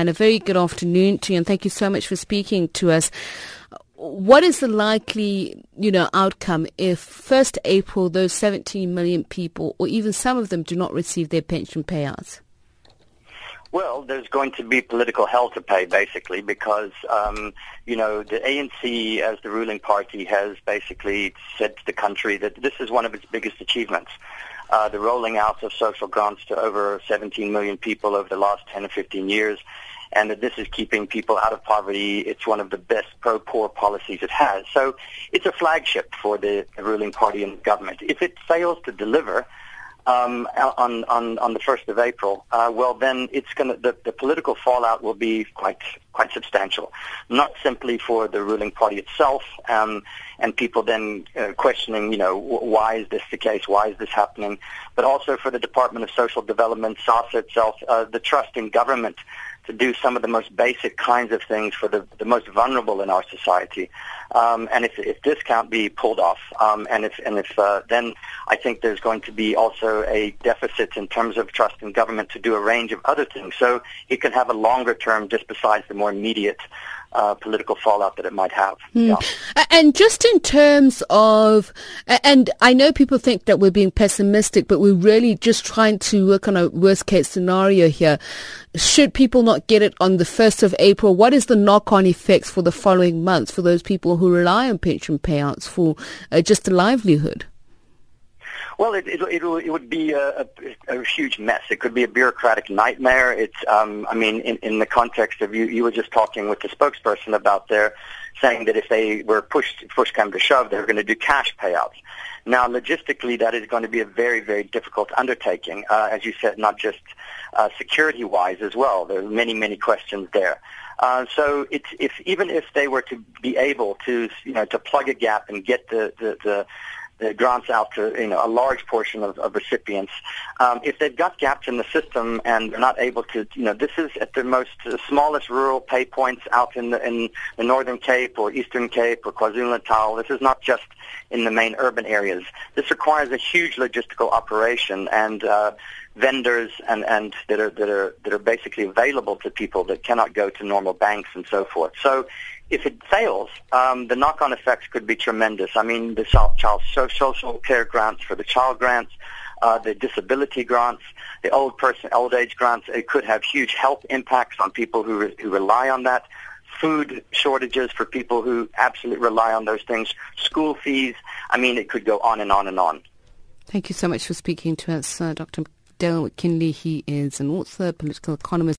And a very good afternoon to you, and thank you so much for speaking to us. What is the likely, you know, outcome if 1st April those 17 million people, or even some of them, do not receive their pension payouts? Well, there's going to be political hell to pay, basically, because um, you know the ANC, as the ruling party, has basically said to the country that this is one of its biggest achievements. Uh, the rolling out of social grants to over 17 million people over the last 10 or 15 years, and that this is keeping people out of poverty. It's one of the best pro-poor policies it has. So it's a flagship for the ruling party and government. If it fails to deliver, um, on, on, on the 1st of April, uh, well, then it's going to, the, the political fallout will be quite, quite substantial. Not simply for the ruling party itself, um, and people then uh, questioning, you know, why is this the case? Why is this happening? But also for the Department of Social Development, SASSA itself, uh, the trust in government to do some of the most basic kinds of things for the, the most vulnerable in our society. Um, and if, if this can't be pulled off, um, and if, and if uh, then I think there's going to be also a deficit in terms of trust in government to do a range of other things. So it can have a longer term just besides the more immediate uh, political fallout that it might have. Mm. Yeah. And just in terms of, and I know people think that we're being pessimistic, but we're really just trying to work on a worst case scenario here. Should people not get it on the 1st of April, what is the knock-on effects for the following months for those people who rely on pension payouts for uh, just a livelihood? Well, it, it, it, it would be a, a, a, huge mess. It could be a bureaucratic nightmare. It's, um, I mean, in, in the context of you, you were just talking with the spokesperson about their saying that if they were pushed, push come to shove, they were going to do cash payouts. Now, logistically, that is going to be a very, very difficult undertaking. Uh, as you said, not just uh, security-wise as well. There are many, many questions there. Uh, so it's, if even if they were to be able to, you know, to plug a gap and get the, the, the it grants out to you know a large portion of, of recipients. Um, if they've got gaps in the system and they're not able to, you know, this is at the most uh, smallest rural pay points out in the in the Northern Cape or Eastern Cape or KwaZulu Natal. This is not just in the main urban areas. This requires a huge logistical operation and. Uh, vendors and, and that are that are that are basically available to people that cannot go to normal banks and so forth. So if it fails, um, the knock-on effects could be tremendous. I mean, the child social care grants for the child grants, uh, the disability grants, the old person, old age grants, it could have huge health impacts on people who, re- who rely on that. Food shortages for people who absolutely rely on those things. School fees. I mean, it could go on and on and on. Thank you so much for speaking to us, uh, Dr. Dale McKinley. He is an author, political economist.